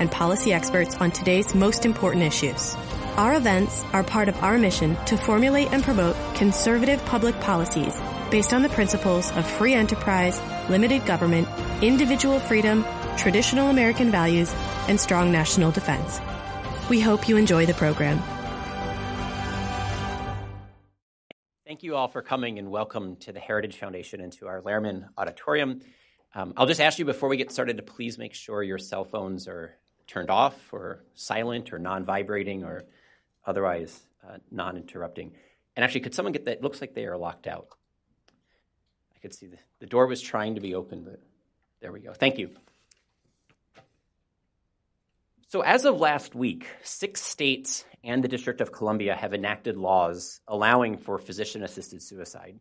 and policy experts on today's most important issues. Our events are part of our mission to formulate and promote conservative public policies based on the principles of free enterprise, limited government, individual freedom, traditional American values, and strong national defense. We hope you enjoy the program. Thank you all for coming and welcome to the Heritage Foundation and to our Lehrman Auditorium. Um, I'll just ask you before we get started to please make sure your cell phones are turned off or silent or non vibrating or otherwise uh, non interrupting. And actually, could someone get that? It looks like they are locked out. I could see the, the door was trying to be open, but there we go. Thank you. So, as of last week, six states and the District of Columbia have enacted laws allowing for physician assisted suicide.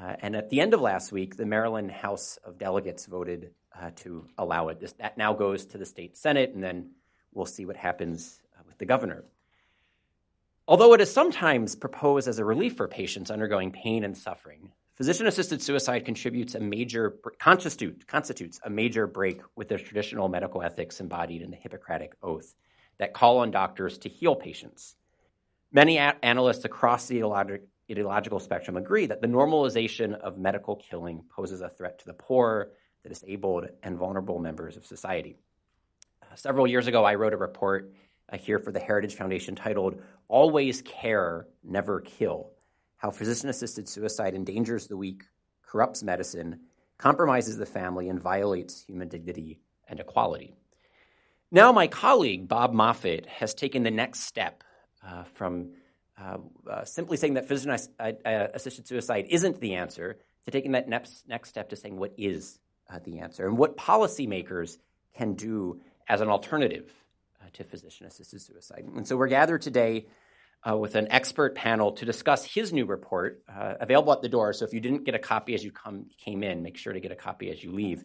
Uh, and at the end of last week, the Maryland House of Delegates voted uh, to allow it. This, that now goes to the state Senate, and then we'll see what happens uh, with the governor. Although it is sometimes proposed as a relief for patients undergoing pain and suffering, physician assisted suicide contributes a major constitute, constitutes a major break with the traditional medical ethics embodied in the Hippocratic Oath that call on doctors to heal patients. Many a- analysts across the ideologic, ideological spectrum agree that the normalization of medical killing poses a threat to the poor, the disabled, and vulnerable members of society. Uh, several years ago, I wrote a report uh, here for the Heritage Foundation titled Always Care, Never Kill How Physician Assisted Suicide Endangers the Weak, Corrupts Medicine, Compromises the Family, and Violates Human Dignity and Equality. Now, my colleague, Bob Moffitt, has taken the next step uh, from uh, uh, simply saying that physician uh, assisted suicide isn't the answer to taking that next step to saying what is uh, the answer and what policymakers can do as an alternative uh, to physician assisted suicide. And so we're gathered today uh, with an expert panel to discuss his new report, uh, available at the door. So if you didn't get a copy as you come, came in, make sure to get a copy as you leave.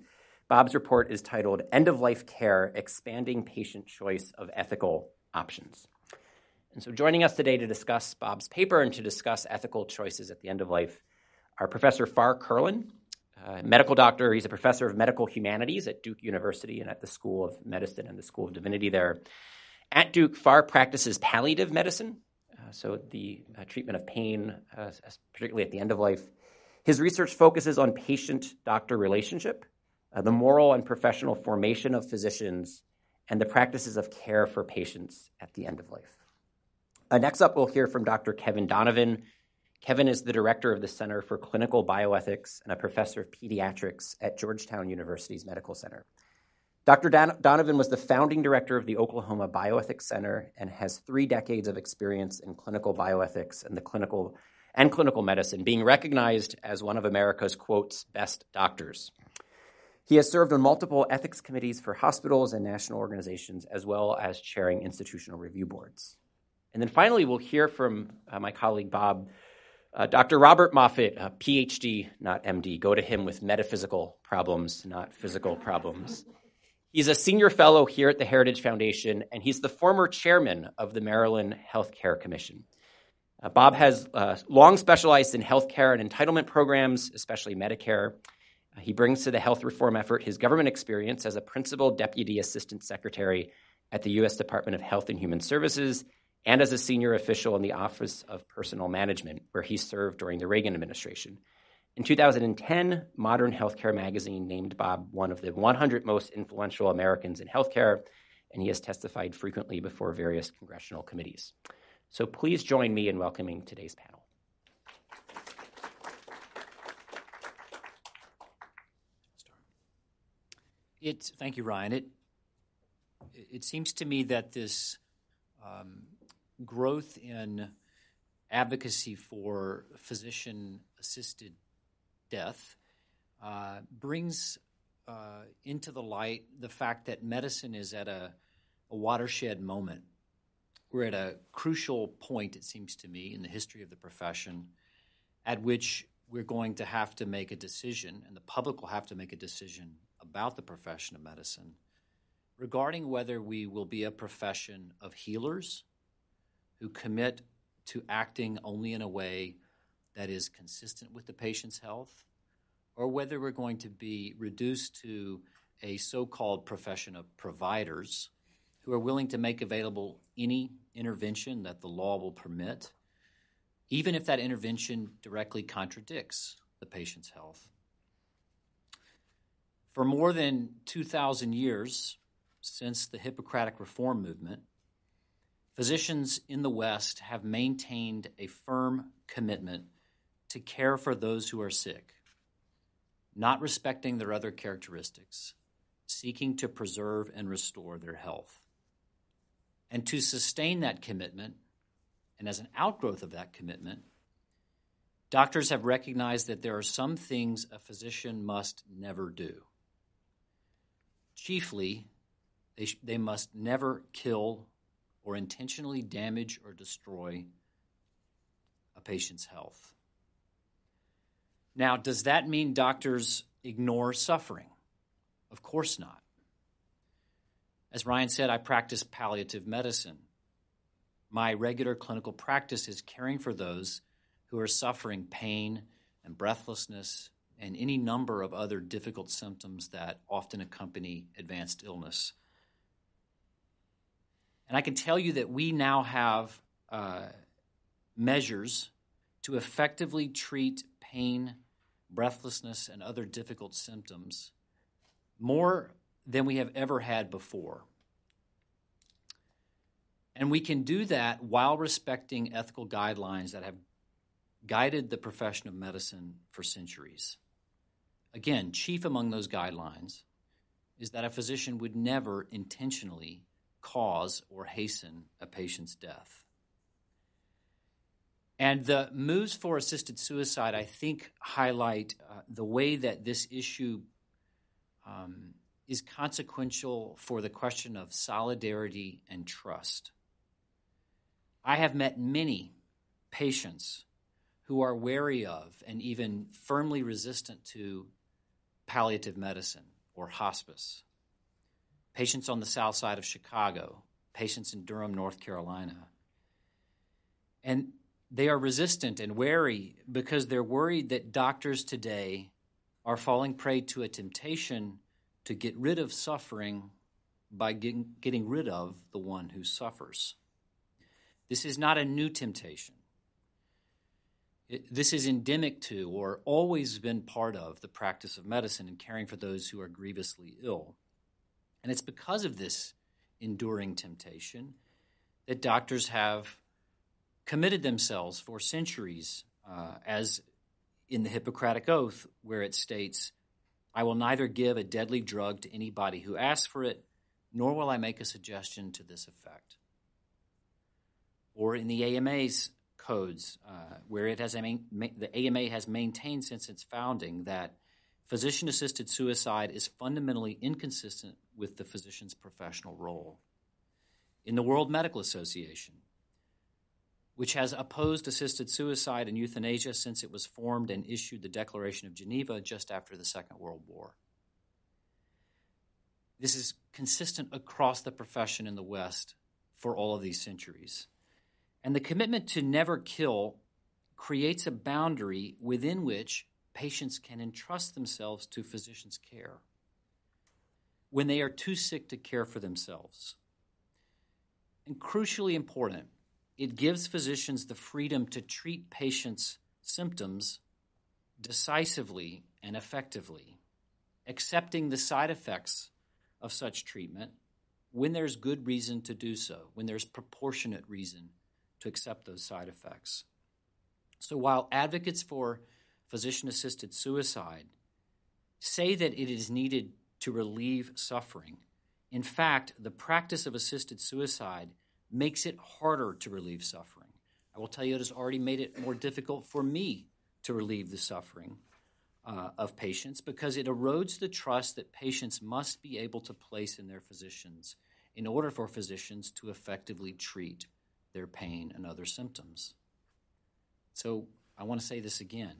Bob's report is titled End of Life Care Expanding Patient Choice of Ethical Options. And so, joining us today to discuss Bob's paper and to discuss ethical choices at the end of life are Professor Farr Curlin, medical doctor. He's a professor of medical humanities at Duke University and at the School of Medicine and the School of Divinity there. At Duke, Farr practices palliative medicine, uh, so the uh, treatment of pain, uh, particularly at the end of life. His research focuses on patient doctor relationship uh, the moral and professional formation of physicians, and the practices of care for patients at the end of life. Uh, next up, we'll hear from Dr. Kevin Donovan. Kevin is the director of the Center for Clinical Bioethics and a professor of pediatrics at Georgetown University's Medical Center. Dr. Don- Donovan was the founding director of the Oklahoma Bioethics Center and has three decades of experience in clinical bioethics and the clinical and clinical medicine, being recognized as one of America's quotes best doctors. He has served on multiple ethics committees for hospitals and national organizations, as well as chairing institutional review boards. And then finally, we'll hear from uh, my colleague Bob, uh, Dr. Robert Moffitt, a PhD, not MD. Go to him with metaphysical problems, not physical problems. He's a senior fellow here at the Heritage Foundation, and he's the former chairman of the Maryland Healthcare Commission. Uh, Bob has uh, long specialized in healthcare and entitlement programs, especially Medicare. He brings to the health reform effort his government experience as a principal deputy assistant secretary at the U.S. Department of Health and Human Services and as a senior official in the Office of Personnel Management, where he served during the Reagan administration. In 2010, Modern Healthcare magazine named Bob one of the 100 most influential Americans in healthcare, and he has testified frequently before various congressional committees. So please join me in welcoming today's panel. It, thank you, Ryan. It, it seems to me that this um, growth in advocacy for physician assisted death uh, brings uh, into the light the fact that medicine is at a, a watershed moment. We're at a crucial point, it seems to me, in the history of the profession at which we're going to have to make a decision, and the public will have to make a decision about the profession of medicine regarding whether we will be a profession of healers who commit to acting only in a way that is consistent with the patient's health, or whether we're going to be reduced to a so called profession of providers who are willing to make available any intervention that the law will permit, even if that intervention directly contradicts the patient's health. For more than 2,000 years, since the Hippocratic Reform movement, physicians in the West have maintained a firm commitment to care for those who are sick, not respecting their other characteristics, seeking to preserve and restore their health. And to sustain that commitment, and as an outgrowth of that commitment, doctors have recognized that there are some things a physician must never do. Chiefly, they, sh- they must never kill or intentionally damage or destroy a patient's health. Now, does that mean doctors ignore suffering? Of course not. As Ryan said, I practice palliative medicine. My regular clinical practice is caring for those who are suffering pain and breathlessness and any number of other difficult symptoms that often accompany advanced illness. And I can tell you that we now have uh, measures to effectively treat pain, breathlessness, and other difficult symptoms more than we have ever had before. And we can do that while respecting ethical guidelines that have guided the profession of medicine for centuries. Again, chief among those guidelines is that a physician would never intentionally cause or hasten a patient's death. And the moves for assisted suicide, I think, highlight uh, the way that this issue um, is consequential for the question of solidarity and trust. I have met many patients who are wary of and even firmly resistant to palliative medicine or hospice patients on the south side of Chicago, patients in Durham, North Carolina. And they are resistant and wary because they're worried that doctors today are falling prey to a temptation to get rid of suffering by getting, getting rid of the one who suffers. This is not a new temptation. It, this is endemic to or always been part of the practice of medicine and caring for those who are grievously ill. And it's because of this enduring temptation that doctors have committed themselves for centuries, uh, as in the Hippocratic Oath, where it states, I will neither give a deadly drug to anybody who asks for it, nor will I make a suggestion to this effect. Or in the AMA's codes, uh, where it has the AMA has maintained since its founding that physician assisted suicide is fundamentally inconsistent with the physician's professional role. In the World Medical Association, which has opposed assisted suicide and euthanasia since it was formed and issued the Declaration of Geneva just after the Second World War. This is consistent across the profession in the West for all of these centuries. And the commitment to never kill creates a boundary within which patients can entrust themselves to physicians' care when they are too sick to care for themselves. And crucially important, it gives physicians the freedom to treat patients' symptoms decisively and effectively, accepting the side effects of such treatment when there's good reason to do so, when there's proportionate reason to accept those side effects. So while advocates for physician assisted suicide say that it is needed to relieve suffering. In fact, the practice of assisted suicide makes it harder to relieve suffering. I will tell you, it has already made it more difficult for me to relieve the suffering uh, of patients because it erodes the trust that patients must be able to place in their physicians in order for physicians to effectively treat their pain and other symptoms. So I want to say this again.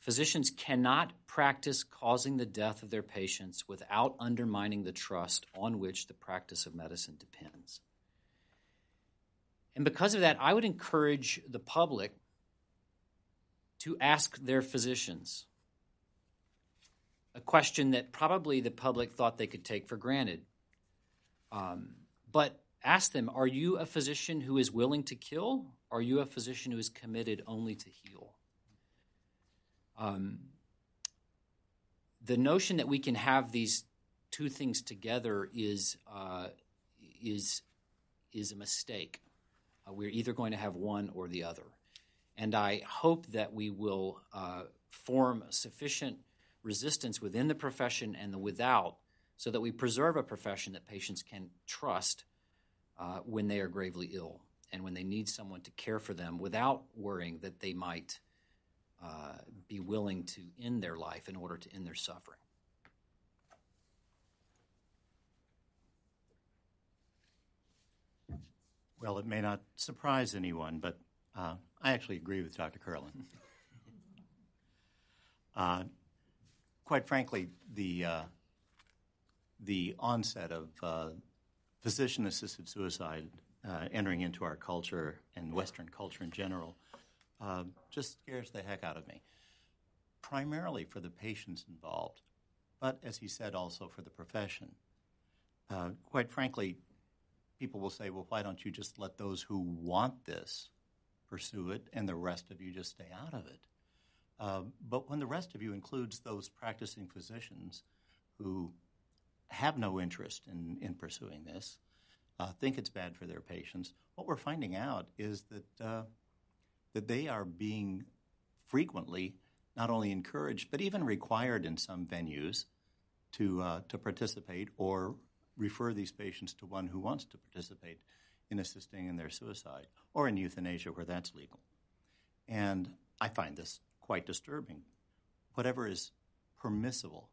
Physicians cannot practice causing the death of their patients without undermining the trust on which the practice of medicine depends. And because of that, I would encourage the public to ask their physicians a question that probably the public thought they could take for granted. Um, but ask them Are you a physician who is willing to kill? Are you a physician who is committed only to heal? Um, the notion that we can have these two things together is, uh, is, is a mistake. Uh, we're either going to have one or the other. And I hope that we will uh, form sufficient resistance within the profession and the without so that we preserve a profession that patients can trust uh, when they are gravely ill and when they need someone to care for them without worrying that they might uh, be willing to end their life in order to end their suffering. Well, it may not surprise anyone, but uh, I actually agree with Dr. Curlin. uh, quite frankly, the uh, the onset of uh, physician-assisted suicide uh, entering into our culture and Western culture in general uh, just scares the heck out of me. Primarily for the patients involved, but as he said, also for the profession. quite frankly, people will say, well, why don't you just let those who want this pursue it and the rest of you just stay out of it? Uh, but when the rest of you includes those practicing physicians who have no interest in, in pursuing this, uh, think it's bad for their patients, what we're finding out is that, uh, that they are being frequently not only encouraged, but even required in some venues to, uh, to participate or refer these patients to one who wants to participate in assisting in their suicide or in euthanasia where that's legal. And I find this quite disturbing. Whatever is permissible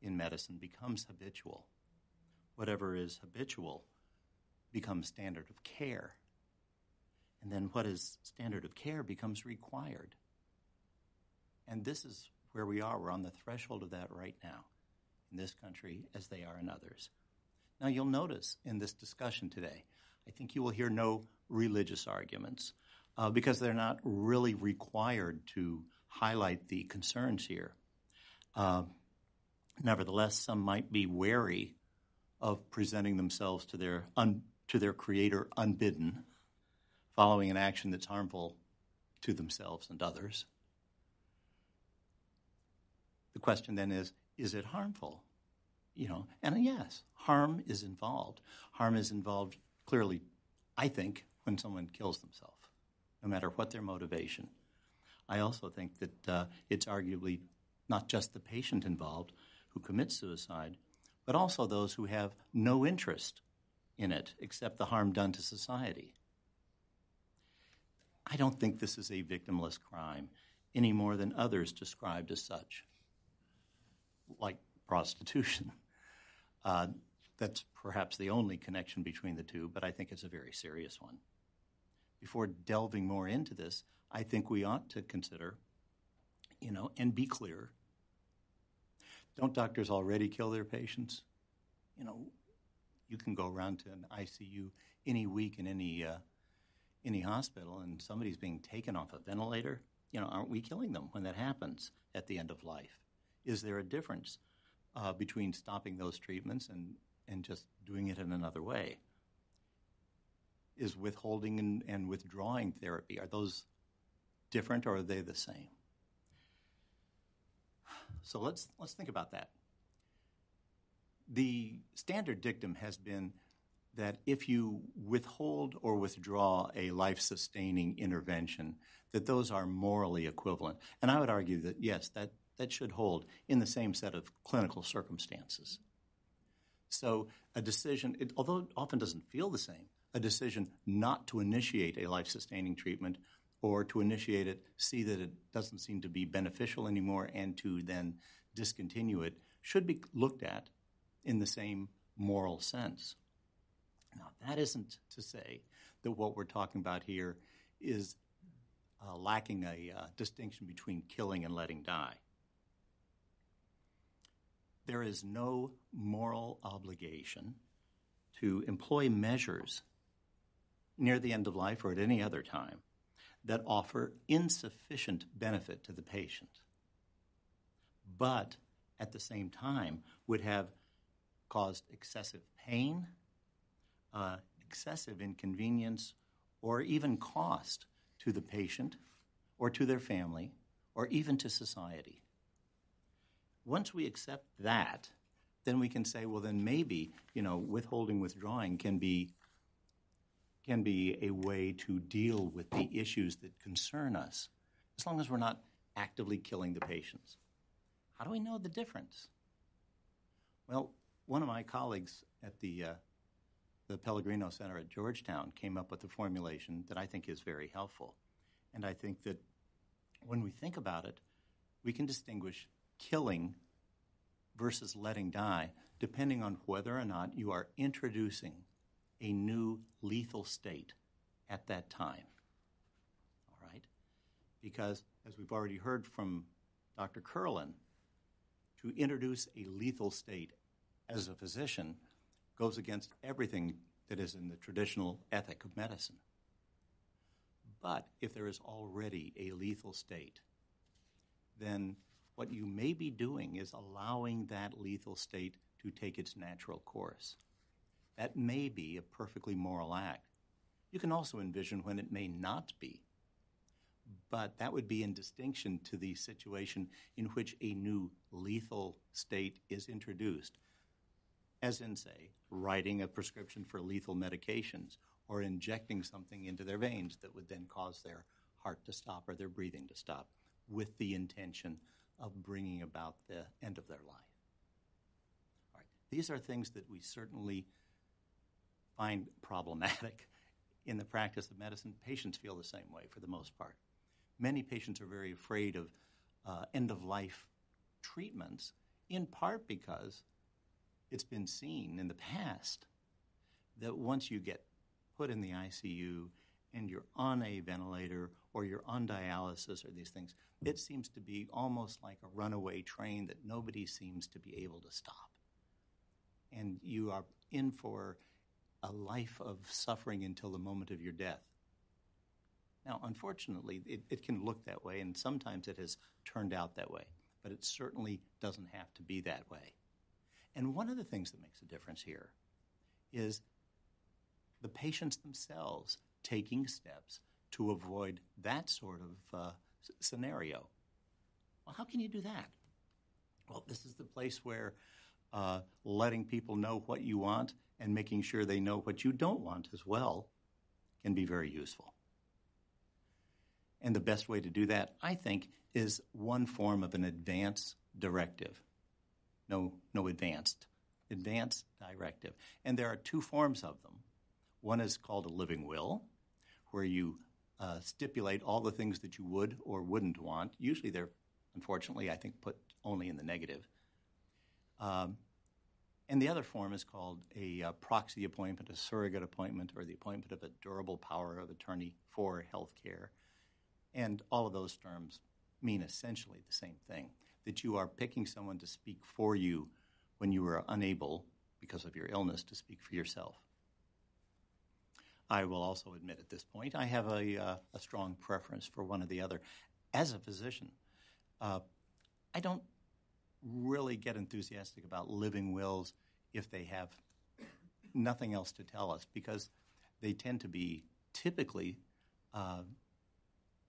in medicine becomes habitual. Whatever is habitual becomes standard of care. And then what is standard of care becomes required. And this is where we are. We're on the threshold of that right now in this country as they are in others. Now, you'll notice in this discussion today, I think you will hear no religious arguments uh, because they're not really required to highlight the concerns here. Uh, nevertheless, some might be wary of presenting themselves to their un- to their creator unbidden, following an action that's harmful to themselves and others. The question then is: Is it harmful? you know, and yes, harm is involved. Harm is involved clearly, I think, when someone kills themselves, no matter what their motivation. I also think that uh, it's arguably not just the patient involved who commits suicide, but also those who have no interest in it except the harm done to society. I don't think this is a victimless crime any more than others described as such, like prostitution. Uh, that's perhaps the only connection between the two, but I think it's a very serious one. Before delving more into this, I think we ought to consider, you know, and be clear. Don't doctors already kill their patients? You know, you can go around to an ICU any week in any uh, any hospital, and somebody's being taken off a ventilator. You know, aren't we killing them when that happens at the end of life? Is there a difference? uh, between stopping those treatments and, and just doing it in another way? Is withholding and, and withdrawing therapy, are those different or are they the same? So let's, let's think about that. The standard dictum has been that if you withhold or withdraw a life sustaining intervention, that those are morally equivalent. And I would argue that yes, that, that should hold in the same set of clinical circumstances. So, a decision, it, although it often doesn't feel the same, a decision not to initiate a life sustaining treatment or to initiate it, see that it doesn't seem to be beneficial anymore, and to then discontinue it should be looked at in the same moral sense. Now, that isn't to say that what we're talking about here is uh, lacking a uh, distinction between killing and letting die. There is no moral obligation to employ measures near the end of life or at any other time that offer insufficient benefit to the patient, but at the same time would have caused excessive pain, uh, excessive inconvenience, or even cost to the patient or to their family or even to society. Once we accept that, then we can say, well, then maybe, you know, withholding, withdrawing can be can be a way to deal with the issues that concern us, as long as we're not actively killing the patients. How do we know the difference? Well, one of my colleagues at the uh, the Pellegrino Center at Georgetown came up with a formulation that I think is very helpful, and I think that when we think about it, we can distinguish killing versus letting die depending on whether or not you are introducing a new lethal state at that time. All right? Because, as we've already heard from Dr. Curlin, to introduce a lethal state as a physician goes against everything that is in the traditional ethic of medicine. But if there is already a lethal state, then what you may be doing is allowing that lethal state to take its natural course. That may be a perfectly moral act. You can also envision when it may not be. But that would be in distinction to the situation in which a new lethal state is introduced, as in, say, writing a prescription for lethal medications or injecting something into their veins that would then cause their heart to stop or their breathing to stop with the intention of bringing about the end of their life. All right. These are things that we certainly find problematic in the practice of medicine. Patients feel the same way for the most part. Many patients are very afraid of uh, end of life treatments, in part because it's been seen in the past that once you get put in the ICU and you're on a ventilator or you're on dialysis or these things, it seems to be almost like a runaway train that nobody seems to be able to stop. And you are in for a life of suffering until the moment of your death. Now, unfortunately, it, it, can look that way, and sometimes it has turned out that way, but it certainly doesn't have to be that way. And one of the things that makes a difference here is the patients themselves taking steps to avoid that sort of uh, scenario. Well, how can you do that? Well, this is the place where uh, letting people know what you want and making sure they know what you don't want as well can be very useful. And the best way to do that, I think, is one form of an advance directive. No, no advanced. Advance directive. And there are two forms of them. One is called a living will, where you uh, stipulate all the things that you would or wouldn't want. Usually they're, unfortunately, I think, put only in the negative. Um, and the other form is called a uh, proxy appointment, a surrogate appointment, or the appointment of a durable power of attorney for health care. And all of those terms mean essentially the same thing that you are picking someone to speak for you when you are unable, because of your illness, to speak for yourself. I will also admit at this point I have a, uh, a strong preference for one or the other. As a physician, uh, I don't really get enthusiastic about living wills if they have nothing else to tell us because they tend to be typically uh,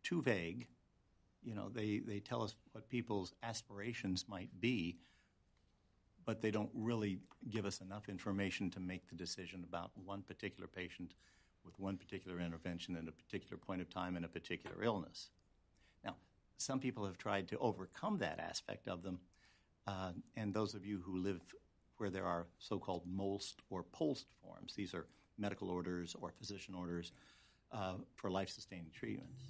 too vague. You know, they, they tell us what people's aspirations might be, but they don't really give us enough information to make the decision about one particular patient with one particular intervention at a particular point of time and a particular illness. Now, some people have tried to overcome that aspect of them uh, and those of you who live where there are so called MOLST or POLST forms, these are medical orders or physician orders uh, for life sustaining treatments.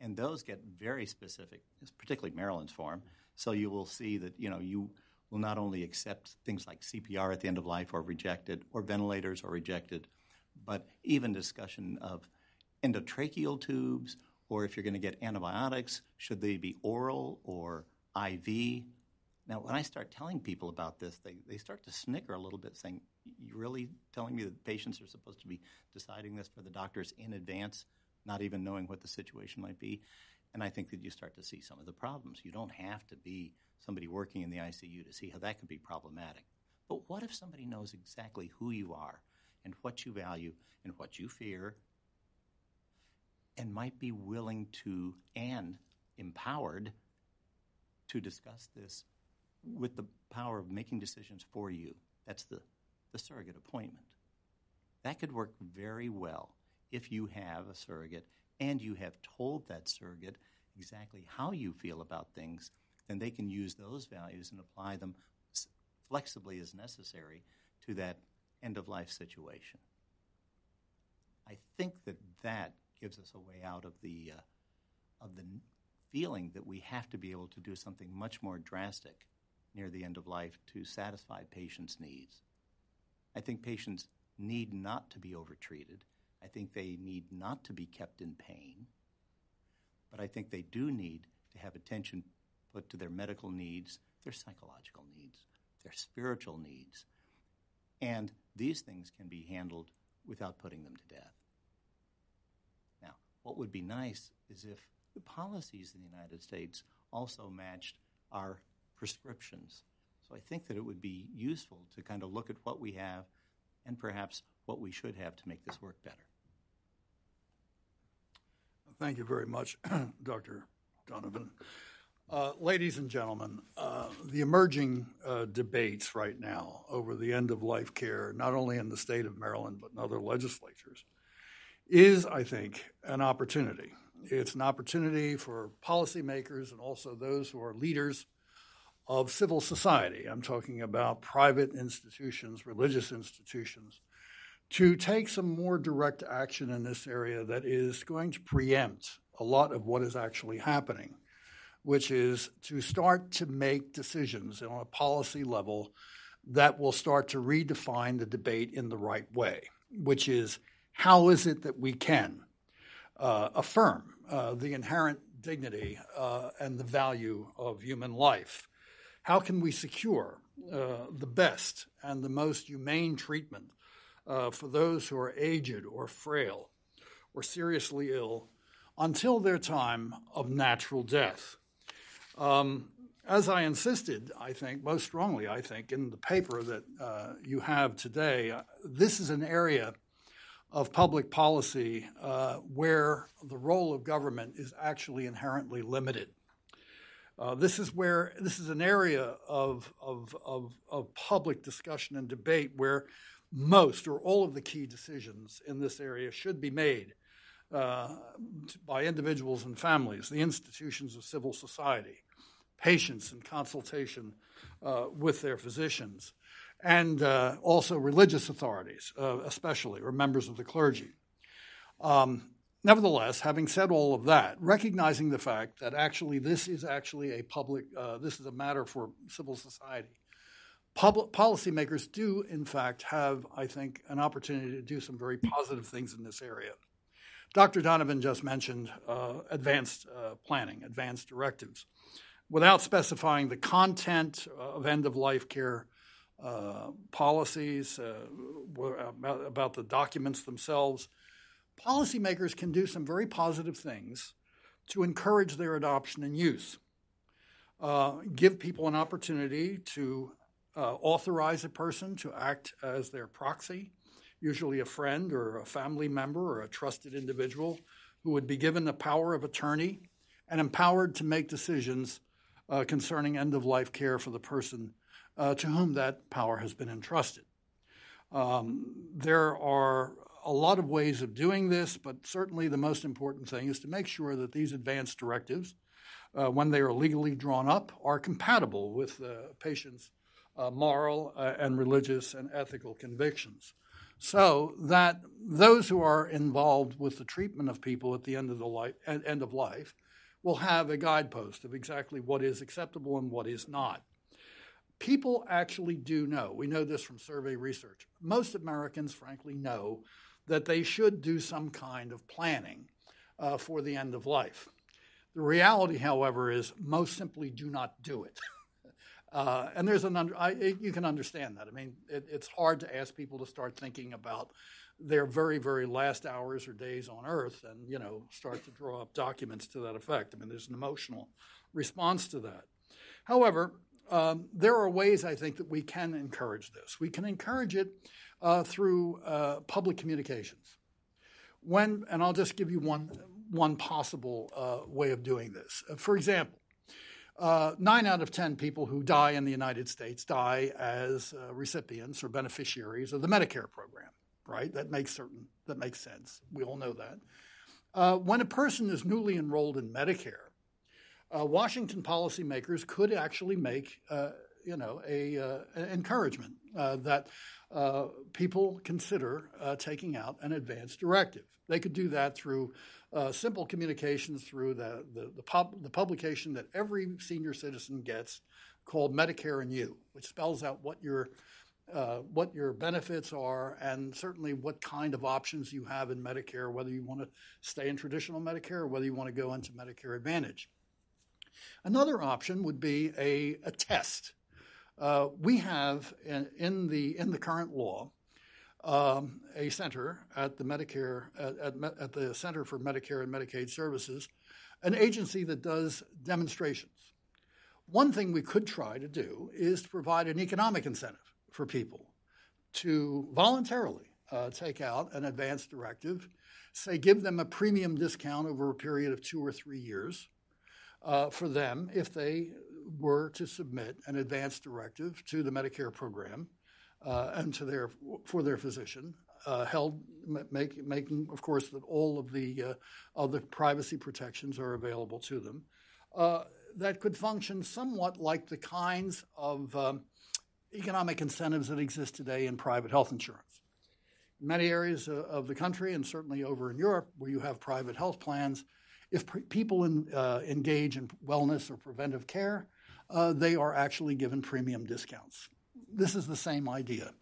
And those get very specific, particularly Maryland's form. So you will see that you know you will not only accept things like CPR at the end of life or rejected, or ventilators or rejected, but even discussion of endotracheal tubes, or if you're going to get antibiotics, should they be oral or IV? Now, when I start telling people about this, they, they start to snicker a little bit, saying, "You're really telling me that patients are supposed to be deciding this for the doctors in advance, not even knowing what the situation might be? And I think that you start to see some of the problems. You don't have to be somebody working in the ICU to see how that could be problematic. But what if somebody knows exactly who you are and what you value and what you fear and might be willing to and empowered to discuss this with the power of making decisions for you? That's the, the surrogate appointment. That could work very well if you have a surrogate and you have told that surrogate exactly how you feel about things, then they can use those values and apply them flexibly as necessary to that end of life situation. I think that that gives us a way out of the uh, of the feeling that we have to be able to do something much more drastic near the end of life to satisfy patients' needs. I think patients need not to be overtreated. I think they need not to be kept in pain. But I think they do need to have attention put to their medical needs, their psychological needs, their spiritual needs. And these things can be handled without putting them to death. Now, what would be nice is if the policies in the United States also matched our prescriptions. So I think that it would be useful to kind of look at what we have and perhaps what we should have to make this work better. Thank you very much, Dr. Donovan. Uh, ladies and gentlemen, uh, the emerging uh, debates right now over the end of life care, not only in the state of Maryland but in other legislatures, is, I think, an opportunity. It's an opportunity for policymakers and also those who are leaders of civil society. I'm talking about private institutions, religious institutions, to take some more direct action in this area that is going to preempt a lot of what is actually happening, which is to start to make decisions on a policy level that will start to redefine the debate in the right way, which is how is it that we can uh, affirm uh, the inherent dignity uh, and the value of human life? How can we secure uh, the best and the most humane treatment uh, for those who are aged or frail or seriously ill until their time of natural death. Um, as I insisted, I think, most strongly, I think, in the paper that uh, you have today, uh, this is an area of public policy uh, where the role of government is actually inherently limited. Uh, this is where this is an area of, of, of, of public discussion and debate where most or all of the key decisions in this area should be made uh, by individuals and families, the institutions of civil society, patients in consultation uh, with their physicians, and uh, also religious authorities, uh, especially, or members of the clergy. Um, nevertheless, having said all of that, recognizing the fact that actually this is actually a public, uh, this is a matter for civil society public policymakers do, in fact, have, I think, an opportunity to do some very positive things in this area. Dr. Donovan just mentioned uh, advanced uh, planning, advanced directives. Without specifying the content of end of life care uh, policies, uh, about, about, the documents themselves, policymakers can do some very positive things to encourage their adoption and use. Uh, give people an opportunity to uh, authorize a person to act as their proxy, usually a friend or a family member or a trusted individual who would be given the power of attorney and empowered to make decisions uh, concerning end of life care for the person uh, to whom that power has been entrusted. Um, there are a lot of ways of doing this, but certainly the most important thing is to make sure that these advance directives, uh, when they are legally drawn up, are compatible with the patient's uh, moral uh, and religious and ethical convictions. So that those who are involved with the treatment of people at the end of the life, end of life will have a guidepost of exactly what is acceptable and what is not. people actually do know. We know this from survey research. Most Americans, frankly, know that they should do some kind of planning uh, for the end of life. The reality, however, is most simply do not do it. uh, and there's an under, I, you can understand that. I mean, it, it's hard to ask people to start thinking about their very, very last hours or days on Earth and you know start to draw up documents to that effect. I mean, there's an emotional response to that. However, um, there are ways I think that we can encourage this. We can encourage it uh, through uh, public communications. When, and I'll just give you one one possible uh, way of doing this. For example, uh, nine out of 10 people who die in the United States die as uh, recipients or beneficiaries of the Medicare program, right? That makes certain, that makes sense. We all know that. Uh, when a person is newly enrolled in Medicare, uh, Washington policymakers could actually make, you know, a, an encouragement that people consider taking out an advance directive. They could do that through uh, simple communications through the, the, the, pub, the, publication that every senior citizen gets called Medicare and You, which spells out what your, uh, what your benefits are and certainly what kind of options you have in Medicare, whether you want to stay in traditional Medicare or whether you want to go into Medicare Advantage. Another option would be a, a test. Uh, we have in, in, the, in the current law um, a center at the Medicare at, at, at, the Center for Medicare and Medicaid Services, an agency that does demonstrations. One thing we could try to do is to provide an economic incentive for people to voluntarily uh, take out an advance directive, say give them a premium discount over a period of two or three years uh, for them if they were to submit an advance directive to the Medicare program uh, and to their for their physician, uh, held make, making of course that all of the uh, of the privacy protections are available to them. Uh, that could function somewhat like the kinds of um, economic incentives that exist today in private health insurance. In many areas uh, of the country, and certainly over in Europe, where you have private health plans, if pre- people in, uh, engage in wellness or preventive care, they are actually given premium discounts this is the same idea.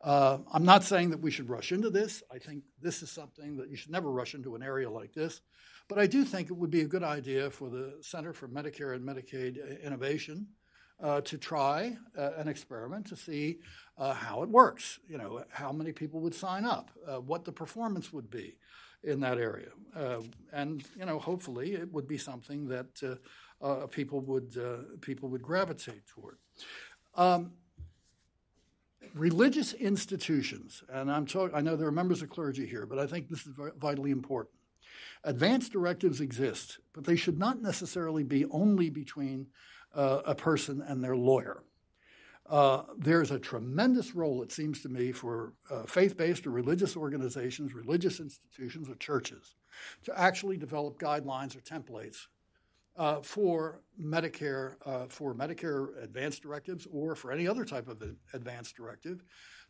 Uh, I'm not saying that we should rush into this. I think this is something that you should never rush into an area like this. But I do think it would be a good idea for the Center for Medicare and Medicaid Innovation uh, to try uh, an experiment to see uh, how it works. You know, how many people would sign up, uh, what the performance would be in that area, uh, and you know, hopefully, it would be something that people would people would gravitate toward. Um, religious institutions, and I'm talking, I know there are members of clergy here, but I think this is vitally important. Advance directives exist, but they should not necessarily be only between uh, a person and their lawyer. Uh, there's a tremendous role, it seems to me, for uh, faith based or religious organizations, religious institutions, or churches to actually develop guidelines or templates uh, for Medicare uh, for Medicare advance directives or for any other type of advance directive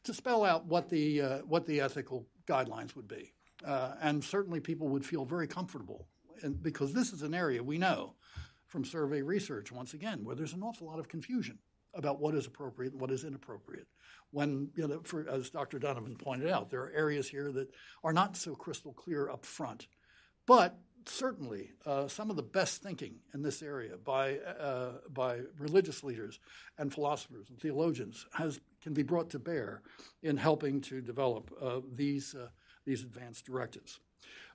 to spell out what the uh, what the ethical guidelines would be, uh, and certainly people would feel very comfortable, and because this is an area we know from survey research once again where there's an awful lot of confusion about what is appropriate and what is inappropriate. When, you know, for, as Dr. Donovan pointed out, there are areas here that are not so crystal clear up front. But certainly uh, some of the best thinking in this area by, uh, by religious leaders and philosophers and theologians has, can be brought to bear in helping to develop uh, these, uh, these advanced directives.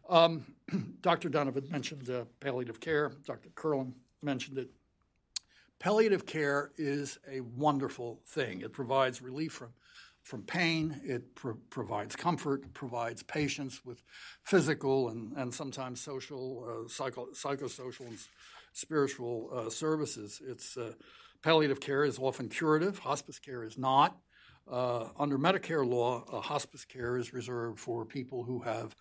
Um, Dr. Donovan mentioned uh, palliative care, Dr. Curlin mentioned it. Palliative care is a wonderful thing. It provides relief from from pain. It pro- provides comfort, provides patients with physical and, and sometimes social, uh, psycho- psychosocial, and spiritual uh, services. It's uh, palliative care is often curative. Hospice care is not. Uh, under Medicare law, hospice care is reserved for people who have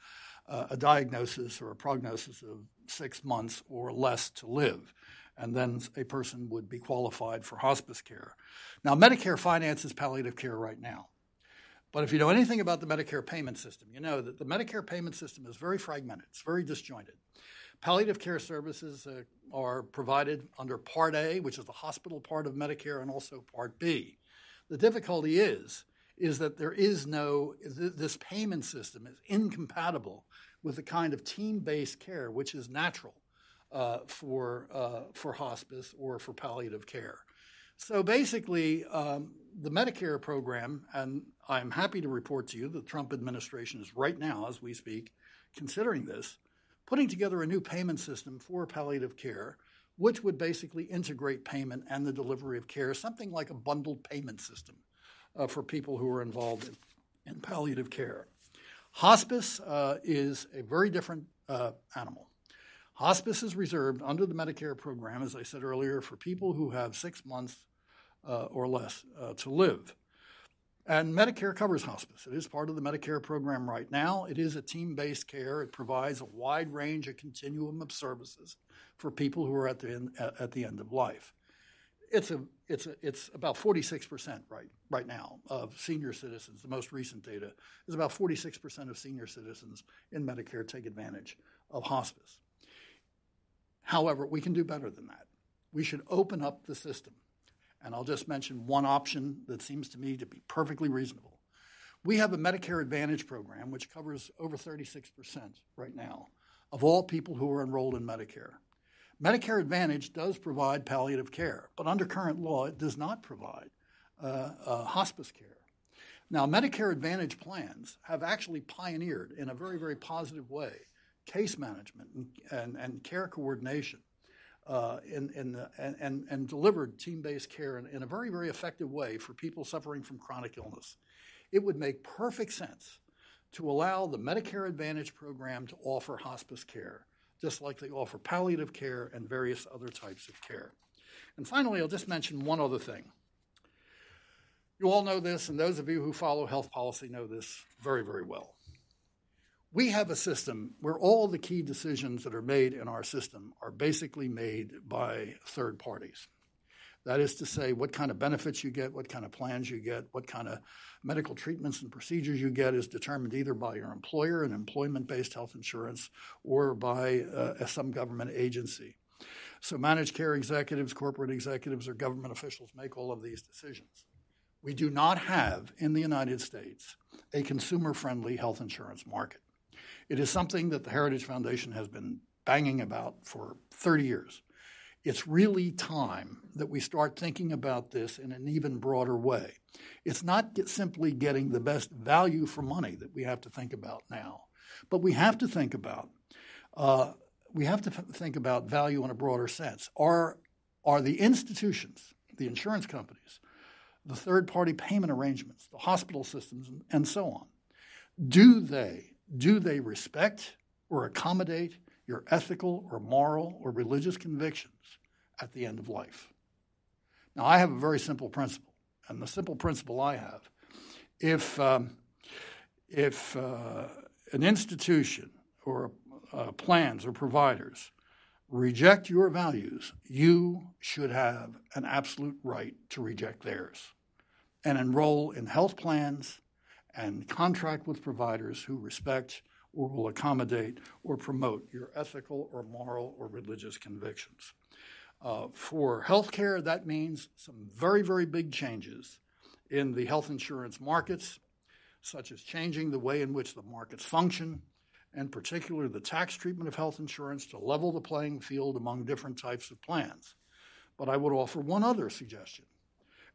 uh, a diagnosis or a prognosis of six months or less to live and then a person would be qualified for hospice care. Now, Medicare finances palliative care right now. But if you know anything about the Medicare payment system, you know that the Medicare payment system is very fragmented, it's very disjointed. Palliative care services uh, are provided under Part A, which is the hospital part of Medicare, and also Part B. The difficulty is is that there is no this payment system is incompatible with the kind of team-based care which is natural uh, for uh, for hospice or for palliative care. So basically, um, the Medicare program, and I'm happy to report to you the Trump administration is right now, as we speak, considering this, putting together a new payment system for palliative care, which would basically integrate payment and the delivery of care, something like a bundled payment system uh, for people who are involved in, in palliative care. Hospice uh, is a very different uh, animal. Hospice is reserved under the Medicare program, as I said earlier, for people who have six months uh, or less uh, to live. And Medicare covers hospice. It is part of the Medicare program right now. It is a team based care. It provides a wide range, a continuum of services for people who are at the end, at the end of life. It's, a, it's, a, it's about 46% right, right now of senior citizens. The most recent data is about 46% of senior citizens in Medicare take advantage of hospice. However, we can do better than that. We should open up the system and I'll just mention one option that seems to me to be perfectly reasonable. We have a Medicare Advantage program which covers over 36% right now of all people who are enrolled in Medicare. Medicare Advantage does provide palliative care, but under current law, it does not provide uh, uh, hospice care. Now, Medicare Advantage plans have actually pioneered in a very, very positive way case management and, and, and care coordination uh, in, in the, and, and delivered team based care in, in, a very, very effective way for people suffering from chronic illness. It would make perfect sense to allow the Medicare Advantage program to offer hospice care, just like they offer palliative care and various other types of care. And finally, I'll just mention one other thing. You all know this, and those of you who follow health policy know this very, very well we have a system where all the key decisions that are made in our system are basically made by third parties. That is to say, what kind of benefits you get, what kind of plans you get, what kind of medical treatments and procedures you get is determined either by your employer, and employment based health insurance, or by uh, some government agency. So, managed care executives, corporate executives, or government officials make all of these decisions. We do not have in the United States a consumer friendly health insurance market. It is something that the Heritage Foundation has been banging about for 30 years. It's really time that we start thinking about this in an even broader way. It's not get simply getting the best value for money that we have to think about now, but we have to think about uh, we have to think about value in a broader sense. Are are the institutions, the insurance companies, the third party payment arrangements, the hospital systems, and so on, do they do they respect or accommodate your ethical or moral or religious convictions at the end of life? Now, I have a very simple principle, and the simple principle I have if, um, if uh, an institution or uh, plans or providers reject your values, you should have an absolute right to reject theirs and enroll in health plans and contract with providers who respect or will accommodate or promote your ethical or moral or religious convictions. Uh, for healthcare, that means some very, very big changes in the health insurance markets, such as changing the way in which the markets function, and particularly the tax treatment of health insurance to level the playing field among different types of plans. But I would offer one other suggestion,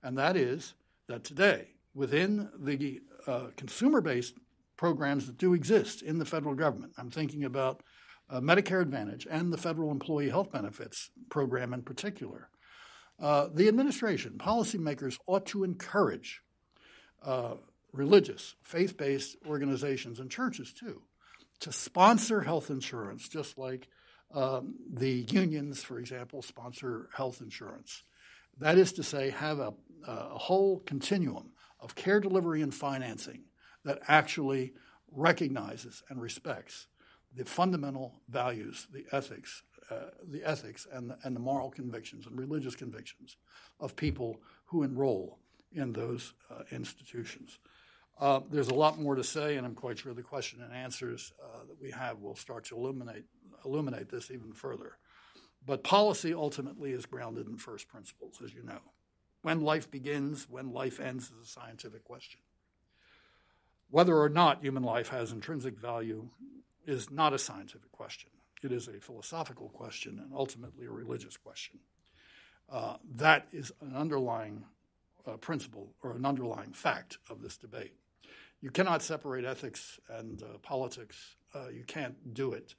and that is that today, within the uh, consumer based programs that do exist in the federal government. I'm thinking about uh, Medicare Advantage and the Federal Employee Health Benefits Program in particular. Uh, the administration, policymakers ought to encourage uh, religious, faith based organizations and churches too to sponsor health insurance, just like um, the unions, for example, sponsor health insurance. That is to say, have a, a whole continuum of care delivery and financing that actually recognizes and respects the fundamental values, the ethics, uh, the ethics and the, and the moral convictions and religious convictions of people who enroll in those uh, institutions. Uh, there's a lot more to say, and I'm quite sure the question and answers uh, that we have will start to illuminate illuminate this even further. But policy ultimately is grounded in first principles, as you know. When life begins, when life ends is a scientific question. Whether or not human life has intrinsic value is not a scientific question. It is a philosophical question and ultimately a religious question. Uh, that is an underlying uh, principle or an underlying fact of this debate. You cannot separate ethics and uh, politics. Uh, you can't do it.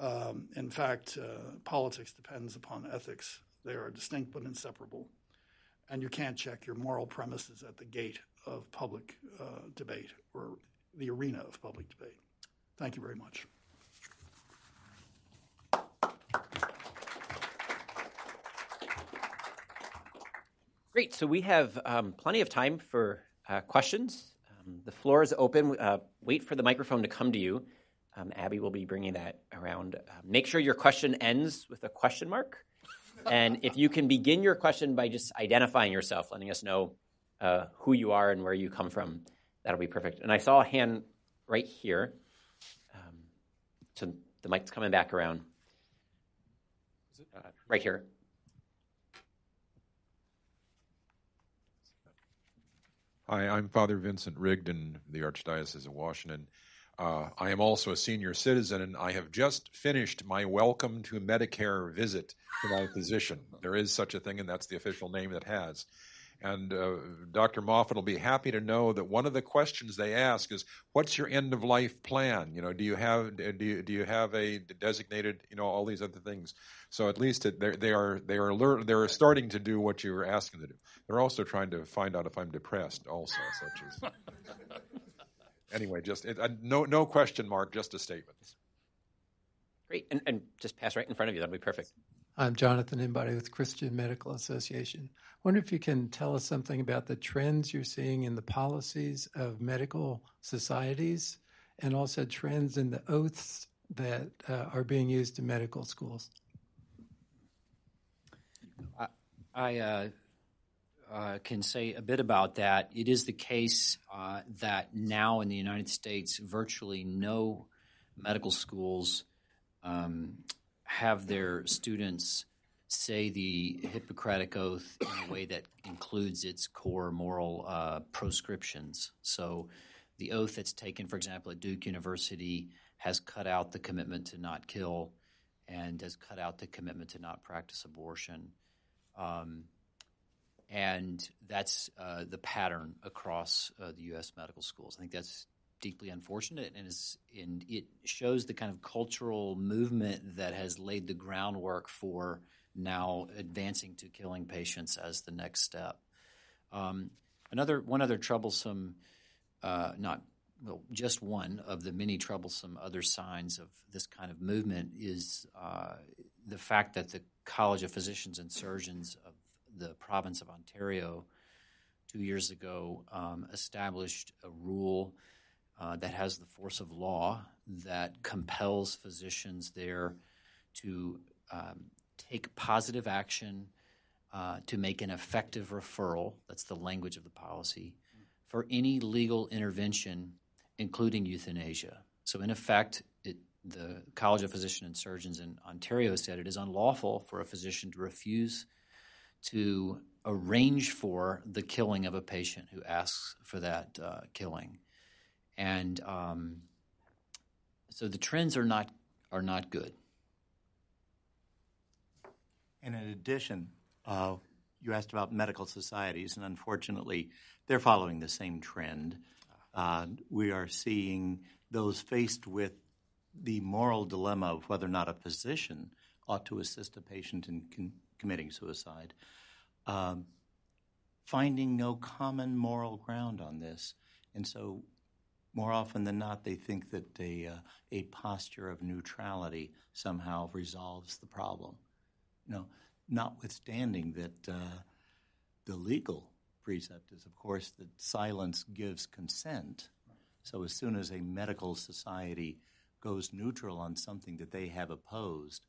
Um, in fact, uh, politics depends upon ethics. They are distinct but inseparable. And you can't check your moral premises at the gate of public uh, debate or the arena of public debate. Thank you very much. Great. So we have um, plenty of time for uh, questions. Um, the floor is open. Uh, wait for the microphone to come to you. Um, Abby will be bringing that around. Uh, make sure your question ends with a question mark. And if you can begin your question by just identifying yourself, letting us know uh, who you are and where you come from, that'll be perfect. And I saw a hand right here. Um, so the mic's coming back around. Uh, right here. Hi, I'm Father Vincent Rigdon, the Archdiocese of Washington. Uh, I am also a senior citizen, and I have just finished my welcome to Medicare visit to my physician. There is such a thing, and that's the official name that has. And uh, Dr. Moffit will be happy to know that one of the questions they ask is, "What's your end of life plan? You know, do you have do you, do you have a designated you know all these other things?" So at least they are they are alert, they're starting to do what you were asking them to do. They're also trying to find out if I'm depressed, also, such as. anyway, just it, uh, no no question mark, just a statement. Great, and, and just pass right in front of you. That'll be perfect. I'm Jonathan Imbody with Christian Medical Association. I wonder if you can tell us something about the trends you're seeing in the policies of medical societies and also trends in the oaths that uh, are being used in medical schools. I, I uh, uh, can say a bit about that. It is the case uh, that now in the United States, virtually no medical schools um, have their students say the Hippocratic Oath in a way that includes its core moral uh, proscriptions. So, the oath that's taken, for example, at Duke University has cut out the commitment to not kill and has cut out the commitment to not practice abortion. Um, and that's uh, the pattern across uh, the U.S. medical schools. I think that's deeply unfortunate and is and it shows the kind of cultural movement that has laid the groundwork for now advancing to killing patients as the next step. Um, another one other troublesome, uh, not well, just one of the many troublesome other signs of this kind of movement is uh, the fact that the College of Physicians and Surgeons of the province of Ontario two years ago um, established a rule uh, that has the force of law that compels physicians there to um, take positive action uh, to make an effective referral. That's the language of the policy for any legal intervention, including euthanasia. So, in effect, it, the College of Physicians and Surgeons in Ontario said it is unlawful for a physician to refuse to arrange for the killing of a patient who asks for that uh, killing and um, so the trends are not are not good. And in addition, uh, you asked about medical societies, and unfortunately, they're following the same trend. Uh, we are seeing those faced with the moral dilemma of whether or not a physician ought to assist a patient in con- committing suicide, um, finding no common moral ground on this. And so more often than not, they think that a, uh, a posture of neutrality somehow resolves the problem. You know, notwithstanding that uh, the legal precept is, of course, that silence gives consent. So as soon as a medical society goes neutral on something that they have opposed,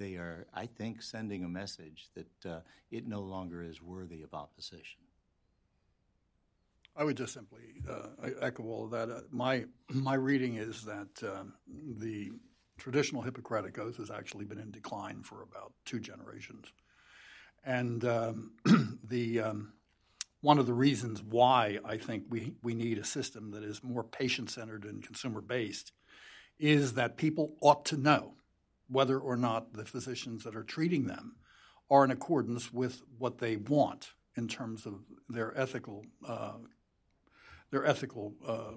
they are, I think, sending a message that uh, it no longer is worthy of opposition. I would just simply uh, echo all of that. Uh, my my reading is that um, the traditional Hippocratic oath has actually been in decline for about two generations. And um, the um, one of the reasons why I think we, we need a system that is more patient centered and consumer based is that people ought to know whether or not the physicians that are treating them are in accordance with what they want in terms of their ethical uh, their ethical uh,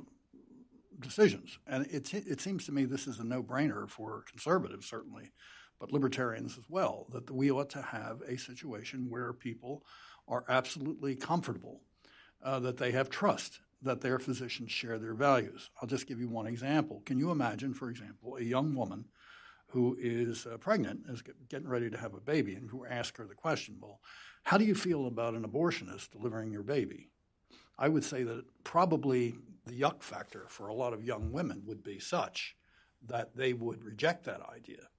decisions. And it, it seems to me this is a no brainer for conservatives, certainly, but libertarians as well, that we ought to have a situation where people are absolutely comfortable, uh, that they have trust, that their physicians share their values. I'll just give you one example. Can you imagine, for example, a young woman who is uh, pregnant, is getting ready to have a baby, and who ask her the question, well, how do you feel about an abortionist delivering your baby? I would say that probably the yuck factor for a lot of young women would be such that they would reject that idea.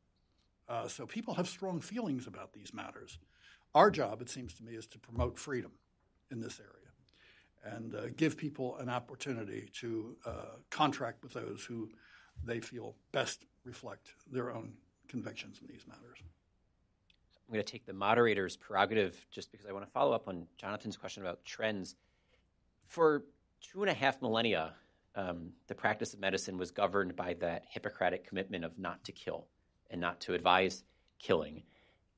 Uh, so people have strong feelings about these matters. Our job, it seems to me, is to promote freedom in this area and uh, give people an opportunity to uh, contract with those who they feel best reflect their own convictions in these matters. I'm going to take the moderator's prerogative just because I want to follow up on Jonathan's question about trends. For two and a half millennia, um, the practice of medicine was governed by that Hippocratic commitment of not to kill and not to advise killing.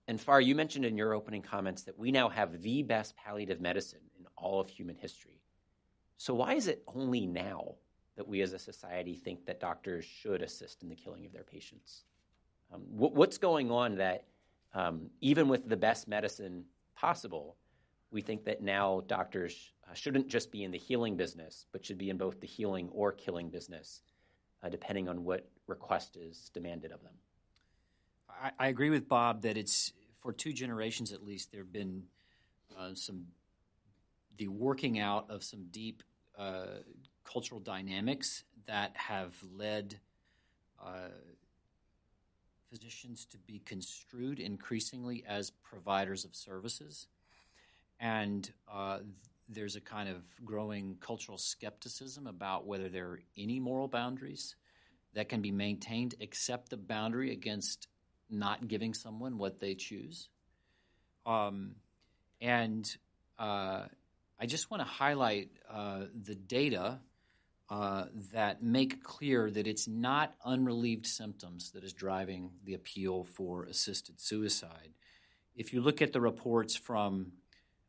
And Farr, you mentioned in your opening comments that we now have the best palliative medicine in all of human history. So, why is it only now that we as a society think that doctors should assist in the killing of their patients? Um, what's going on that um, even with the best medicine possible, we think that now doctors uh, shouldn't just be in the healing business, but should be in both the healing or killing business, uh, depending on what request is demanded of them. I, I, agree with Bob that it's for two generations at least, there have been uh, some the working out of some deep uh, cultural dynamics that have led uh, physicians to be construed increasingly as providers of services. And uh, there's a kind of growing cultural skepticism about whether there are any moral boundaries that can be maintained except the boundary against not giving someone what they choose. Um, and uh, I just want to highlight uh, the data uh, that make clear that it's not unrelieved symptoms that is driving the appeal for assisted suicide. If you look at the reports from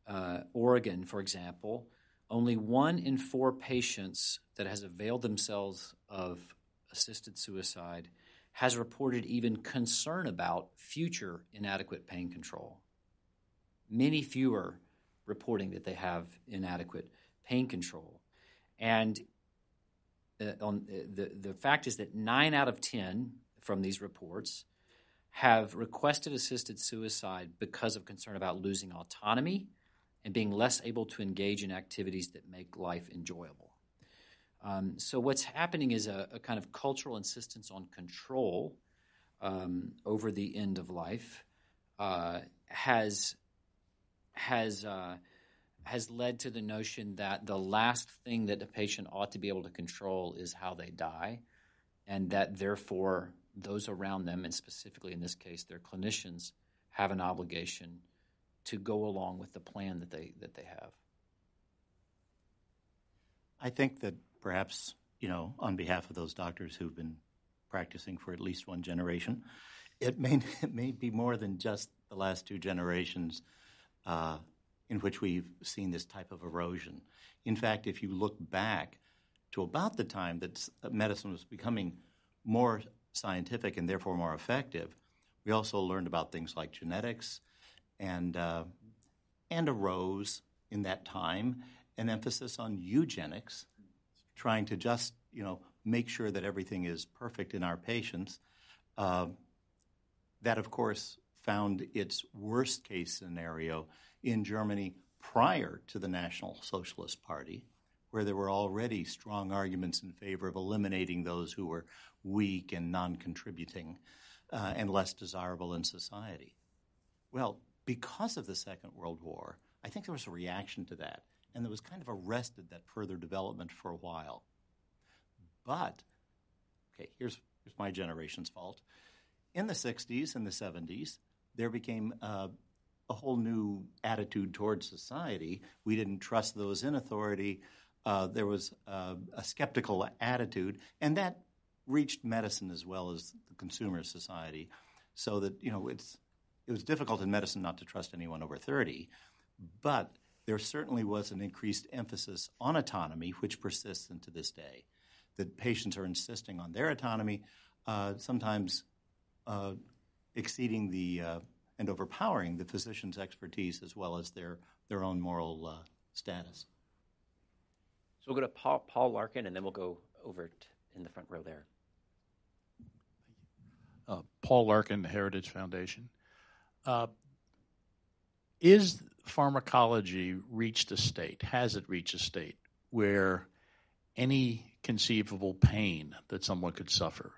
uh, Oregon, for example, only one in four patients that has availed themselves of assisted suicide has reported even concern about future inadequate pain control. Many fewer reporting that they have inadequate pain control. And uh, on uh, the the fact is that nine out of ten from these reports have requested assisted suicide because of concern about losing autonomy and being less able to engage in activities that make life enjoyable. Um, so what's happening is a, a, kind of cultural insistence on control um, over the end of life uh, has has uh, has led to the notion that the last thing that a patient ought to be able to control is how they die, and that therefore those around them, and specifically in this case their clinicians, have an obligation to go along with the plan that they that they have. I think that perhaps you know, on behalf of those doctors who've been practicing for at least one generation, it may it may be more than just the last two generations. Uh, in which we've seen this type of erosion. In fact, if you look back to about the time that medicine was becoming more scientific and therefore more effective, we also learned about things like genetics and uh, and arose in that time an emphasis on eugenics, trying to just you know make sure that everything is perfect in our patients. Uh, that, of course, found its worst case scenario in Germany prior to the National Socialist Party, where there were already strong arguments in favor of eliminating those who were weak and non contributing uh, and less desirable in society. Well, because of the Second World War, I think there was a reaction to that, and there was kind of arrested that further development for a while. But, okay, here's, It's my generation's fault. In the 60s and the 70s, there became uh, a whole new attitude towards society. We didn't trust those in authority. Uh, there was uh, a skeptical attitude, and that reached medicine as well as the consumer society. So that you know, it's it was difficult in medicine not to trust anyone over thirty, but there certainly was an increased emphasis on autonomy, which persists into this day. That patients are insisting on their autonomy, uh, sometimes uh, exceeding the uh, and overpowering the physician's expertise as well as their, their own moral uh, status. So we'll go to Paul, Paul Larkin, and then we'll go over in the front row there. Uh, Paul Larkin, Heritage Foundation. Uh, is pharmacology reached a state, has it reached a state, where any conceivable pain that someone could suffer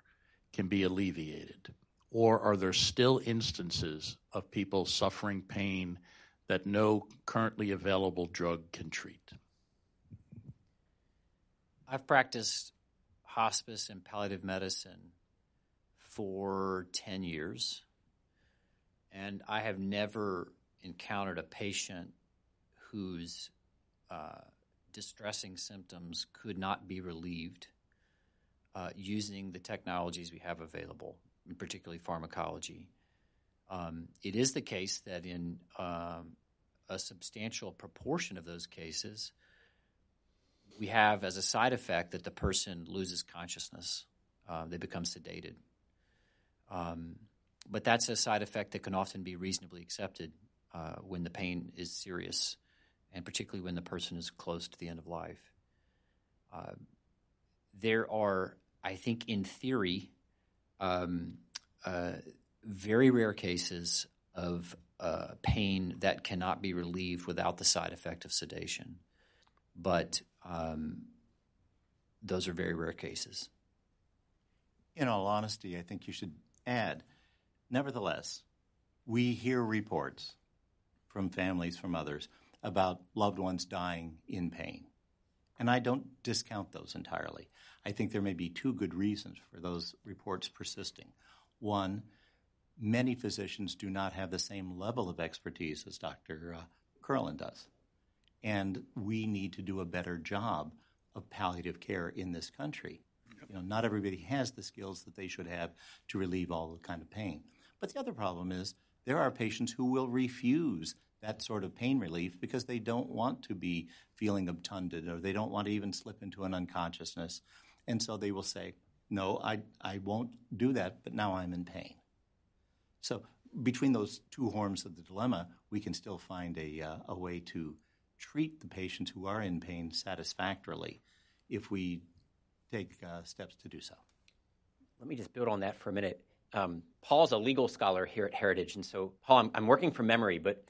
can be alleviated? Or are there still instances of people suffering pain that no currently available drug can treat? I've practiced hospice and palliative medicine for 10 years, and I have never encountered a patient whose uh, distressing symptoms could not be relieved uh, using the technologies we have available particularly pharmacology. Um, it is the case that in um, a substantial proportion of those cases, we have as a side effect that the person loses consciousness. Uh, they become sedated. Um, but that's a side effect that can often be reasonably accepted uh, when the pain is serious, and particularly when the person is close to the end of life. Uh, there are, I think, in theory, um, uh, very rare cases of uh, pain that cannot be relieved without the side effect of sedation. But um, those are very rare cases. In all honesty, I think you should add, nevertheless, we hear reports from families, from others, about loved ones dying in pain. And I don't discount those entirely. I think there may be two good reasons for those reports persisting. One, many physicians do not have the same level of expertise as Dr. Uh, Curlin does. And we need to do a better job of palliative care in this country. You know, not everybody has the skills that they should have to relieve all the kind of pain. But the other problem is there are patients who will refuse that sort of pain relief because they don't want to be feeling obtunded or they don't want to even slip into an unconsciousness. And so they will say, No, I, I won't do that, but now I'm in pain. So between those two horns of the dilemma, we can still find a, uh, a way to treat the patients who are in pain satisfactorily if we take uh, steps to do so. Let me just build on that for a minute. Um, Paul's a legal scholar here at Heritage, and so, Paul, I'm, I'm working from memory, but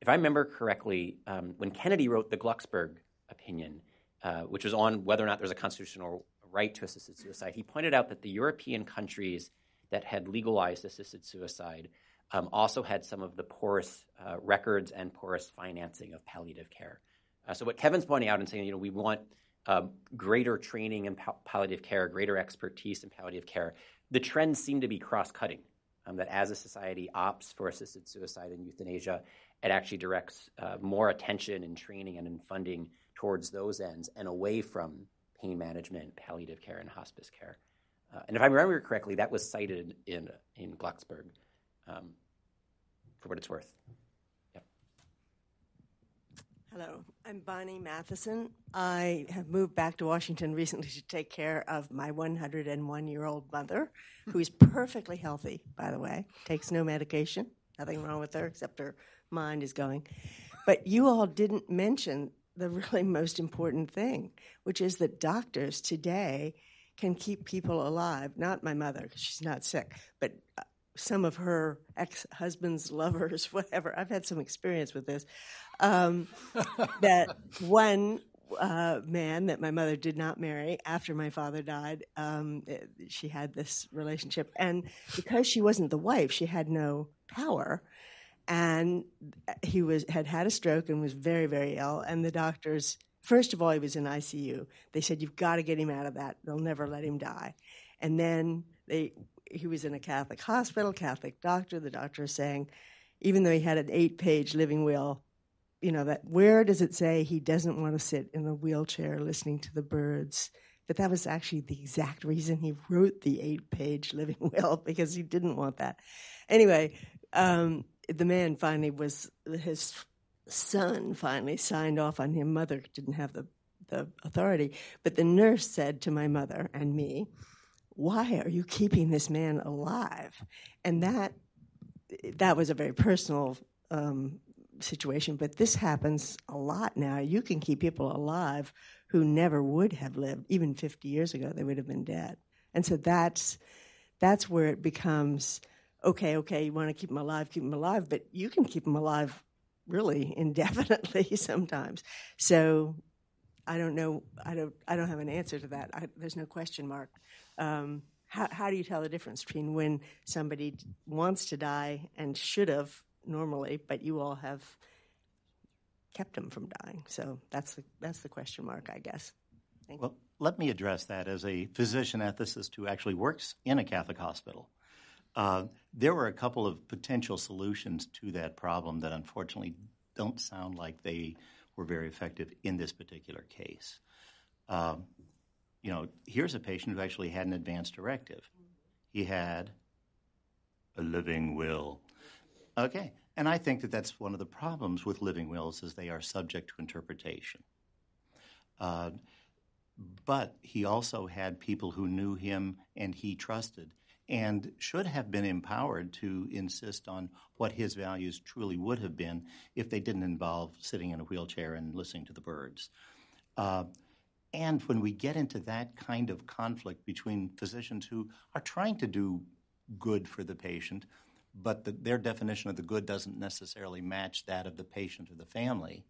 if I remember correctly, um, when Kennedy wrote the Glucksberg opinion, uh, which was on whether or not there's a constitutional right to assisted suicide, he pointed out that the European countries that had legalized assisted suicide um, also had some of the poorest uh, records and poorest financing of palliative care. Uh, so what Kevin's pointing out and saying, you know, we want um, greater training in pal- palliative care, greater expertise in palliative care. The trends seem to be cross-cutting. Um, that as a society opts for assisted suicide and euthanasia, it actually directs uh, more attention and training and in funding towards those ends and away from pain management, palliative care, and hospice care. Uh, and if I remember correctly, that was cited in in Glucksberg, um, for what it's worth. Hello, I'm Bonnie Matheson. I have moved back to Washington recently to take care of my 101 year old mother, who is perfectly healthy, by the way, takes no medication, nothing wrong with her except her mind is going. But you all didn't mention the really most important thing, which is that doctors today can keep people alive. Not my mother, because she's not sick, but uh, some of her ex husband's lovers, whatever. I've had some experience with this. Um, that one uh, man that my mother did not marry after my father died, um, it, she had this relationship. And because she wasn't the wife, she had no power and he was had had a stroke and was very very ill and the doctors first of all he was in ICU they said you've got to get him out of that they'll never let him die And then they he was in a Catholic hospital, Catholic doctor. The doctor is saying, even though he had an eight page living will, you know, that where does it say he doesn't want to sit in a wheelchair listening to the birds? But that was actually the exact reason he wrote the eight page living will because he didn't want that. Anyway, um, the man finally was his son finally signed off on him. Mother didn't have the, the authority. But the nurse said to my mother and me, Why are you keeping this man alive? And that that was a very personal um, situation, but this happens a lot now. You can keep people alive who never would have lived, even 50 years ago, they would have been dead. And so that's that's where it becomes okay, okay, you want to keep them alive, keep them alive, but you can keep them alive really indefinitely sometimes. So I don't know. I don't. I don't have an answer to that. I, there's no question mark. Um, how, how do you tell the difference between when somebody wants to die and should have normally, but you all have kept them from dying? So that's the that's the question mark, I guess. Thank well, let me address that as a physician ethicist who actually works in a Catholic hospital. Uh, there were a couple of potential solutions to that problem that unfortunately don't sound like they were very effective in this particular case. Um, you know, here's a patient who actually had an advance directive. He had a living will. Okay, and I think that that's one of the problems with living wills is they are subject to interpretation. Uh, but he also had people who knew him and he trusted and should have been empowered to insist on what his values truly would have been if they didn't involve sitting in a wheelchair and listening to the birds. Uh, and when we get into that kind of conflict between physicians who are trying to do good for the patient, but the, their definition of the good doesn't necessarily match that of the patient or the family,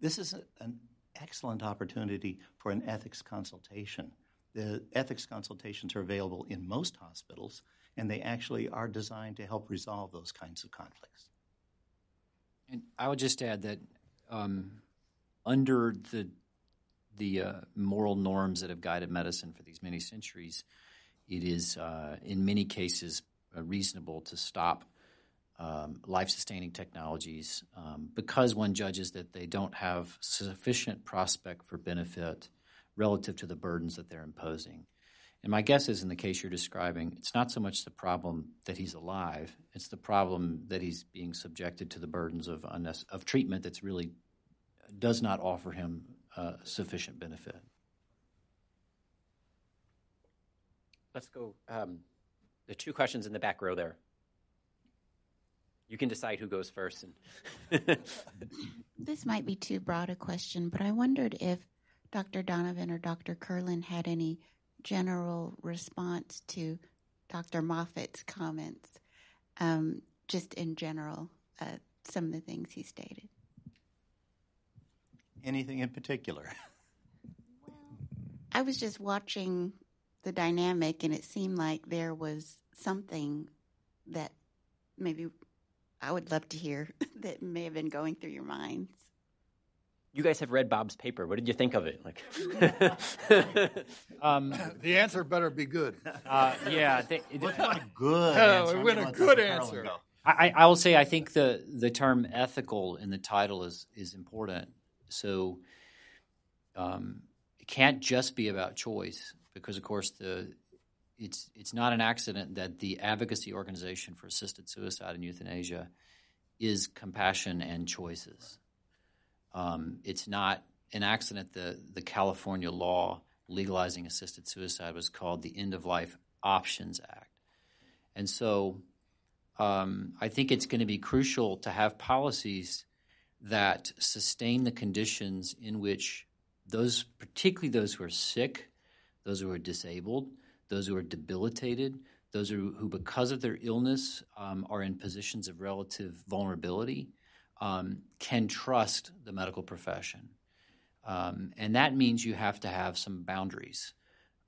this is a, an excellent opportunity for an ethics consultation the ethics consultations are available in most hospitals, and they actually are designed to help resolve those kinds of conflicts. And I would just add that um, under the the uh, moral norms that have guided medicine for these many centuries, it is uh, in many cases uh, reasonable to stop um, life sustaining technologies um, because one judges that they don't have sufficient prospect for benefit relative to the burdens that they're imposing. And my guess is in the case you're describing, it's not so much the problem that he's alive, it's the problem that he's being subjected to the burdens of, of treatment that's really does not offer him uh, sufficient benefit. Let's go. Um, the two questions in the back row there. You can decide who goes first. And this might be too broad a question, but I wondered if Dr. Donovan or Dr. Curlin had any general response to Dr. Moffit's comments, um, just in general, uh, some of the things he stated. Anything in particular? well, I was just watching the dynamic, and it seemed like there was something that maybe I would love to hear that may have been going through your minds you guys have read Bob's paper. What did you think of it? Like, um, the answer better be good. Uh, yeah, th- What's a good answer? we a good answer. I, I, will say I think the the term ethical in the title is is important. So um, it can't just be about choice because, of course, the it's it's not an accident that the advocacy organization for assisted suicide and euthanasia is compassion and choices. Um, it's not an accident the, the California law legalizing assisted suicide was called the End of Life Options Act. And so um, I think it's going to be crucial to have policies that sustain the conditions in which those, particularly those who are sick, those who are disabled, those who are debilitated, those who, who because of their illness, um, are in positions of relative vulnerability, um, can trust the medical profession. Um, and that means you have to have some boundaries.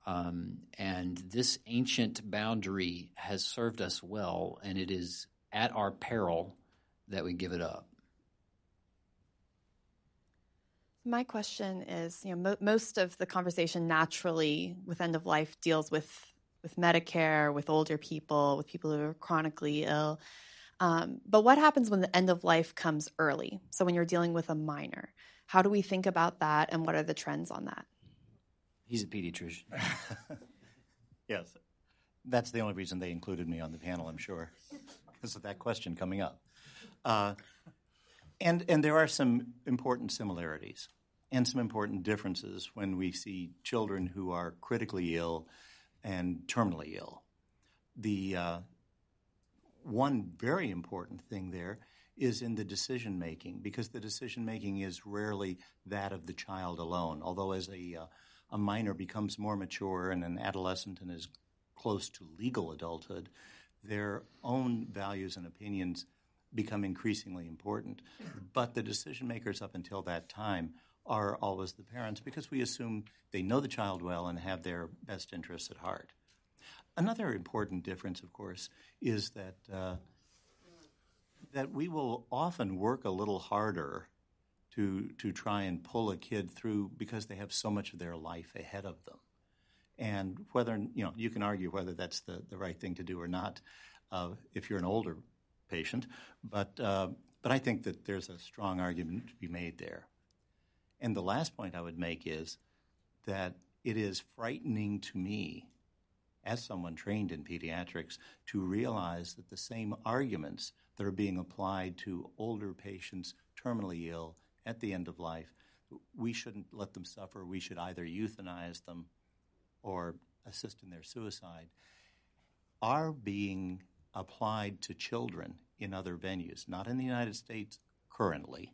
Um, and this ancient boundary has served us well, and it is at our peril that we give it up. My question is, you know, mo- most of the conversation naturally with end of life deals with with Medicare, with older people, with people who are chronically ill. Um, but what happens when the end of life comes early? So when you're dealing with a minor, how do we think about that, and what are the trends on that? He's a pediatrician. yes, that's the only reason they included me on the panel. I'm sure because of that question coming up. Uh, and and there are some important similarities and some important differences when we see children who are critically ill and terminally ill. The uh, one very important thing there is in the decision making because the decision making is rarely that of the child alone. Although as a uh, a minor becomes more mature and an adolescent and is close to legal adulthood, their own values and opinions become increasingly important. But the decision makers up until that time are always the parents because we assume they know the child well and have their best interests at heart. Another important difference, of course, is that uh, that we will often work a little harder to to try and pull a kid through because they have so much of their life ahead of them, and whether you know you can argue whether that's the the right thing to do or not uh, if you're an older patient, but uh, but I think that there's a strong argument to be made there. And the last point I would make is that it is frightening to me as someone trained in pediatrics, to realize that the same arguments that are being applied to older patients terminally ill at the end of life, we shouldn't let them suffer. We should either euthanize them or assist in their suicide, are being applied to children in other venues, not in the United States currently,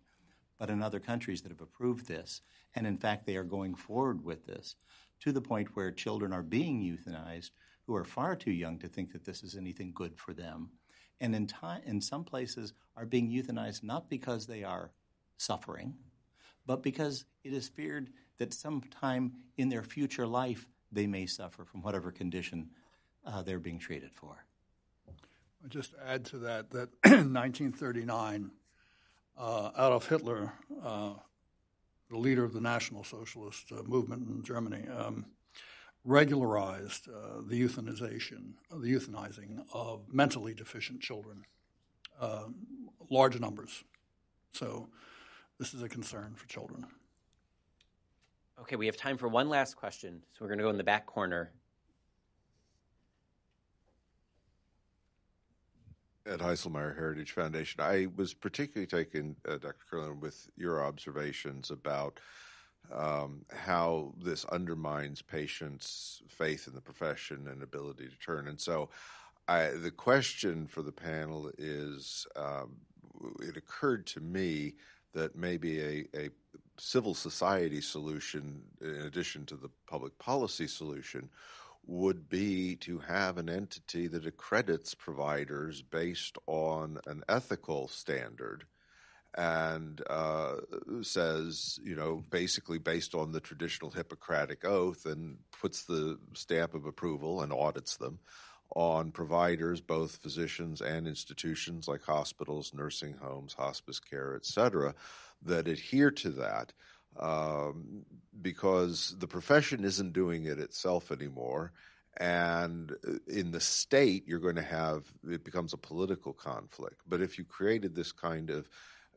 but in other countries that have approved this. And in fact, they are going forward with this to the point where children are being euthanized who are far too young to think that this is anything good for them. And in, time, in some places are being euthanized not because they are suffering, but because it is feared that sometime in their future life they may suffer from whatever condition uh, they're being treated for. I'll just add to that that in 1939, uh, Adolf Hitler, uh, the leader of the National Socialist uh, movement in Germany, um, regularized uh, the euthanization, the euthanizing of mentally deficient children, uh, large numbers. So this is a concern for children. Okay, we have time for one last question. So we're going to go in the back corner. Ed Haislmaier, Heritage Foundation. I was particularly taken, uh, Dr. Curlin, with your observations about um, how this undermines patients' faith in the profession and ability to turn. And so, I, the question for the panel is: um, It occurred to me that maybe a, a civil society solution, in addition to the public policy solution, would be to have an entity that accredits providers based on an ethical standard and uh, says, you know, basically based on the traditional Hippocratic oath and puts the stamp of approval and audits them on providers, both physicians and institutions like hospitals, nursing homes, hospice care, et cetera, that adhere to that. Um, because the profession isn't doing it itself anymore. And in the state, you're going to have it becomes a political conflict. But if you created this kind of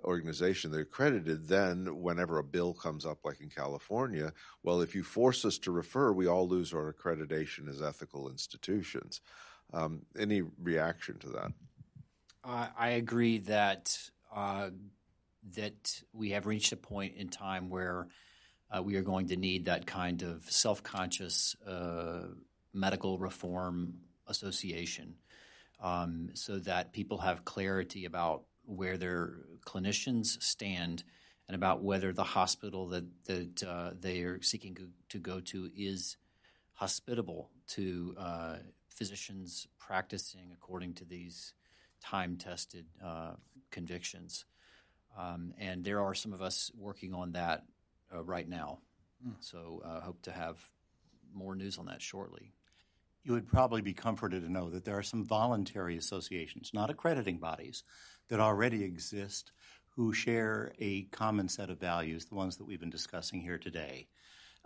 organization they're accredited, then whenever a bill comes up, like in California, well, if you force us to refer, we all lose our accreditation as ethical institutions. Um, any reaction to that? Uh, I agree that uh, that we have reached a point in time where uh, we are going to need that kind of self-conscious uh, medical reform association, um, so that people have clarity about where their clinicians stand and about whether the hospital that that uh, they are seeking to go to is hospitable to uh, physicians practicing according to these time-tested uh, convictions. Um, and there are some of us working on that uh, right now. Mm. So I uh, hope to have more news on that shortly. You would probably be comforted to know that there are some voluntary associations, not accrediting bodies, that already exist who share a common set of values, the ones that we've been discussing here today.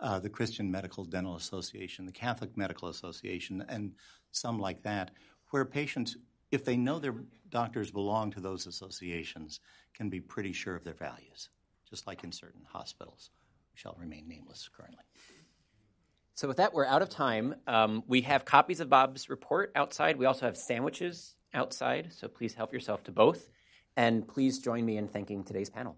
uh, the Christian Medical Dental Association, the Catholic Medical Association, and some like that, where patients, if they know their doctors belong to those associations, can be pretty sure of their values, just like in certain hospitals, which shall remain nameless currently. So, with that, we're out of time. Um, we have copies of Bob's report outside. We also have sandwiches outside, so please help yourself to both. And please join me in thanking today's panel.